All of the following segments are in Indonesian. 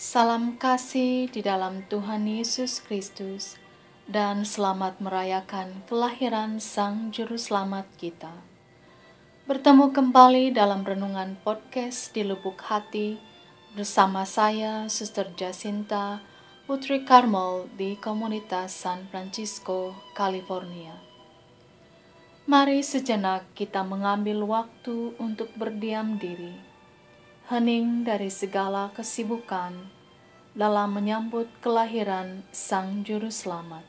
Salam kasih di dalam Tuhan Yesus Kristus dan selamat merayakan kelahiran Sang Juru Selamat kita. Bertemu kembali dalam renungan podcast di Lubuk Hati bersama saya, Suster Jacinta, Putri Carmel di komunitas San Francisco, California. Mari sejenak kita mengambil waktu untuk berdiam diri hening dari segala kesibukan dalam menyambut kelahiran Sang Juru Selamat.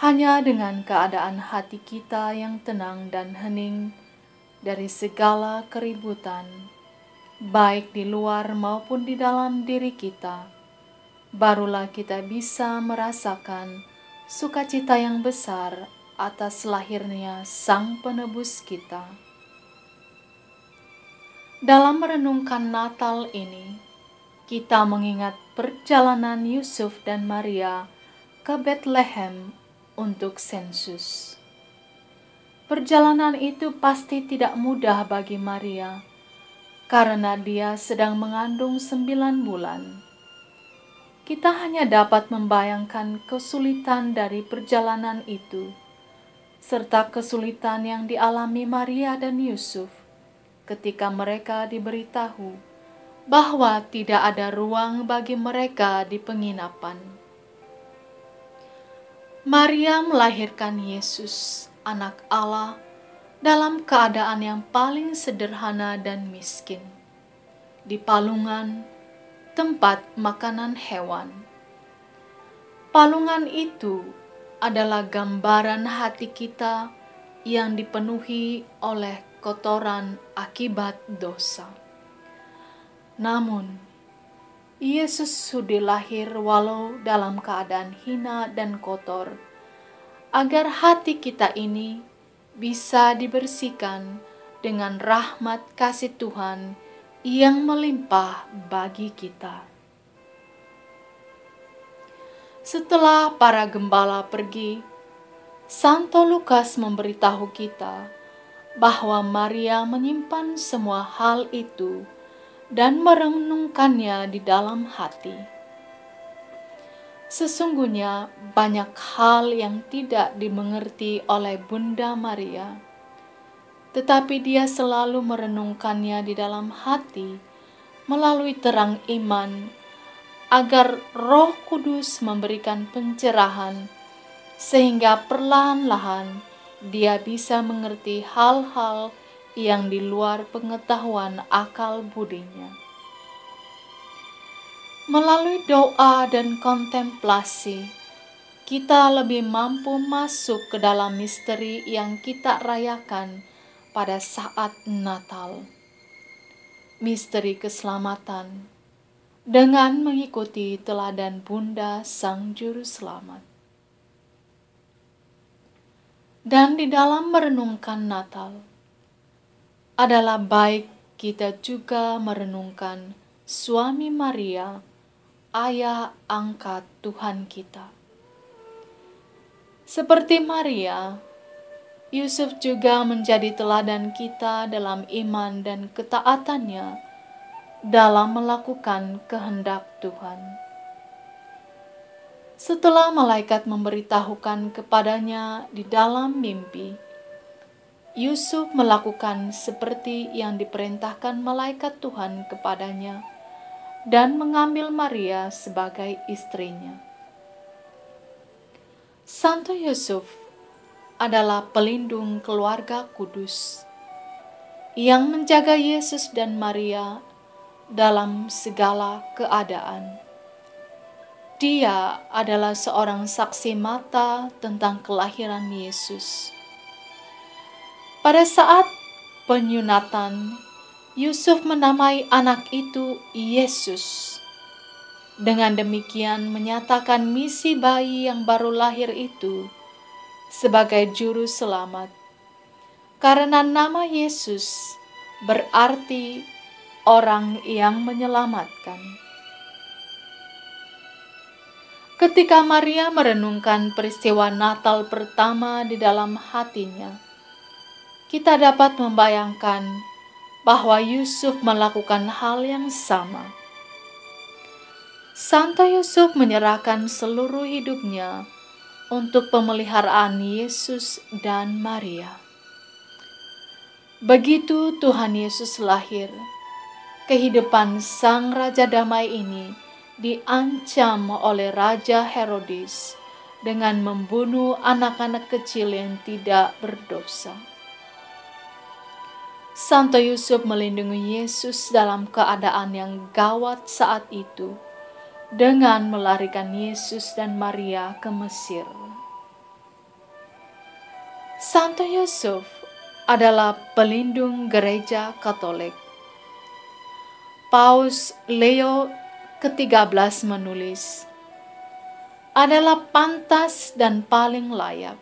Hanya dengan keadaan hati kita yang tenang dan hening dari segala keributan, baik di luar maupun di dalam diri kita, barulah kita bisa merasakan sukacita yang besar atas lahirnya Sang Penebus kita. Dalam merenungkan Natal ini, kita mengingat perjalanan Yusuf dan Maria ke Bethlehem untuk sensus. Perjalanan itu pasti tidak mudah bagi Maria, karena dia sedang mengandung sembilan bulan. Kita hanya dapat membayangkan kesulitan dari perjalanan itu, serta kesulitan yang dialami Maria dan Yusuf ketika mereka diberitahu bahwa tidak ada ruang bagi mereka di penginapan. Maria melahirkan Yesus, Anak Allah, dalam keadaan yang paling sederhana dan miskin, di palungan tempat makanan hewan. Palungan itu adalah gambaran hati kita yang dipenuhi oleh kotoran akibat dosa. Namun, Yesus sudah lahir walau dalam keadaan hina dan kotor, agar hati kita ini bisa dibersihkan dengan rahmat kasih Tuhan yang melimpah bagi kita. Setelah para gembala pergi, Santo Lukas memberitahu kita bahwa Maria menyimpan semua hal itu dan merenungkannya di dalam hati. Sesungguhnya banyak hal yang tidak dimengerti oleh Bunda Maria, tetapi dia selalu merenungkannya di dalam hati melalui terang iman, agar Roh Kudus memberikan pencerahan, sehingga perlahan-lahan dia bisa mengerti hal-hal yang di luar pengetahuan akal budinya. Melalui doa dan kontemplasi, kita lebih mampu masuk ke dalam misteri yang kita rayakan pada saat Natal. Misteri keselamatan dengan mengikuti teladan Bunda Sang Juru Selamat. Dan di dalam merenungkan Natal adalah baik kita juga merenungkan suami Maria, ayah angkat Tuhan kita. Seperti Maria, Yusuf juga menjadi teladan kita dalam iman dan ketaatannya dalam melakukan kehendak Tuhan. Setelah malaikat memberitahukan kepadanya di dalam mimpi, Yusuf melakukan seperti yang diperintahkan malaikat Tuhan kepadanya dan mengambil Maria sebagai istrinya. Santo Yusuf adalah pelindung keluarga kudus yang menjaga Yesus dan Maria dalam segala keadaan. Dia adalah seorang saksi mata tentang kelahiran Yesus. Pada saat penyunatan, Yusuf menamai anak itu Yesus. Dengan demikian menyatakan misi bayi yang baru lahir itu sebagai juru selamat. Karena nama Yesus berarti orang yang menyelamatkan. Ketika Maria merenungkan peristiwa Natal pertama di dalam hatinya, kita dapat membayangkan bahwa Yusuf melakukan hal yang sama. Santo Yusuf menyerahkan seluruh hidupnya untuk pemeliharaan Yesus dan Maria. Begitu Tuhan Yesus lahir, kehidupan Sang Raja Damai ini diancam oleh Raja Herodes dengan membunuh anak-anak kecil yang tidak berdosa. Santo Yusuf melindungi Yesus dalam keadaan yang gawat saat itu dengan melarikan Yesus dan Maria ke Mesir. Santo Yusuf adalah pelindung gereja Katolik. Paus Leo ke-13 menulis, adalah pantas dan paling layak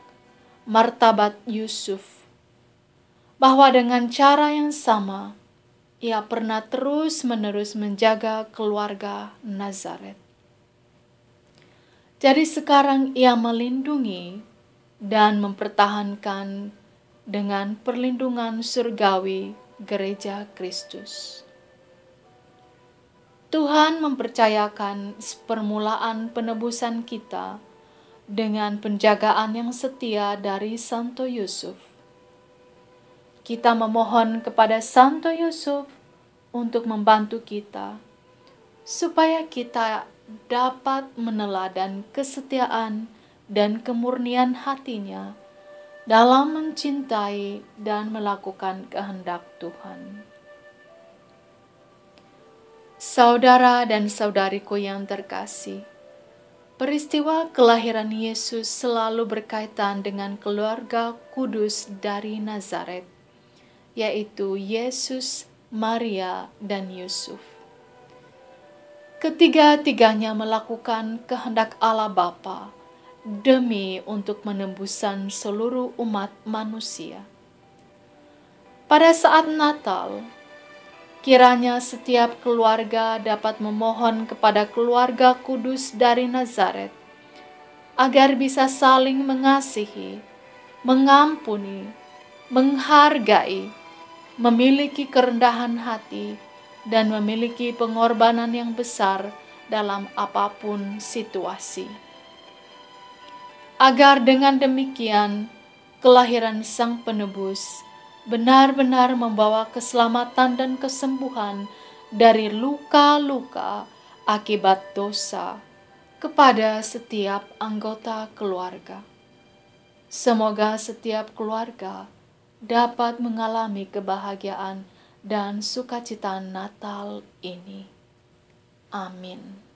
martabat Yusuf bahwa dengan cara yang sama ia pernah terus-menerus menjaga keluarga Nazaret. Jadi sekarang ia melindungi dan mempertahankan dengan perlindungan surgawi gereja Kristus. Tuhan mempercayakan permulaan penebusan kita dengan penjagaan yang setia dari Santo Yusuf. Kita memohon kepada Santo Yusuf untuk membantu kita, supaya kita dapat meneladan kesetiaan dan kemurnian hatinya dalam mencintai dan melakukan kehendak Tuhan. Saudara dan saudariku yang terkasih, peristiwa kelahiran Yesus selalu berkaitan dengan keluarga kudus dari Nazaret, yaitu Yesus, Maria, dan Yusuf. Ketiga-tiganya melakukan kehendak Allah Bapa demi untuk menembusan seluruh umat manusia. Pada saat Natal, Kiranya setiap keluarga dapat memohon kepada keluarga kudus dari Nazaret agar bisa saling mengasihi, mengampuni, menghargai, memiliki kerendahan hati, dan memiliki pengorbanan yang besar dalam apa pun situasi. Agar dengan demikian kelahiran Sang Penebus benar-benar membawa keselamatan dan kesembuhan dari luka-luka akibat dosa kepada setiap anggota keluarga. Semoga setiap keluarga dapat mengalami kebahagiaan dan sukacita Natal ini. Amin.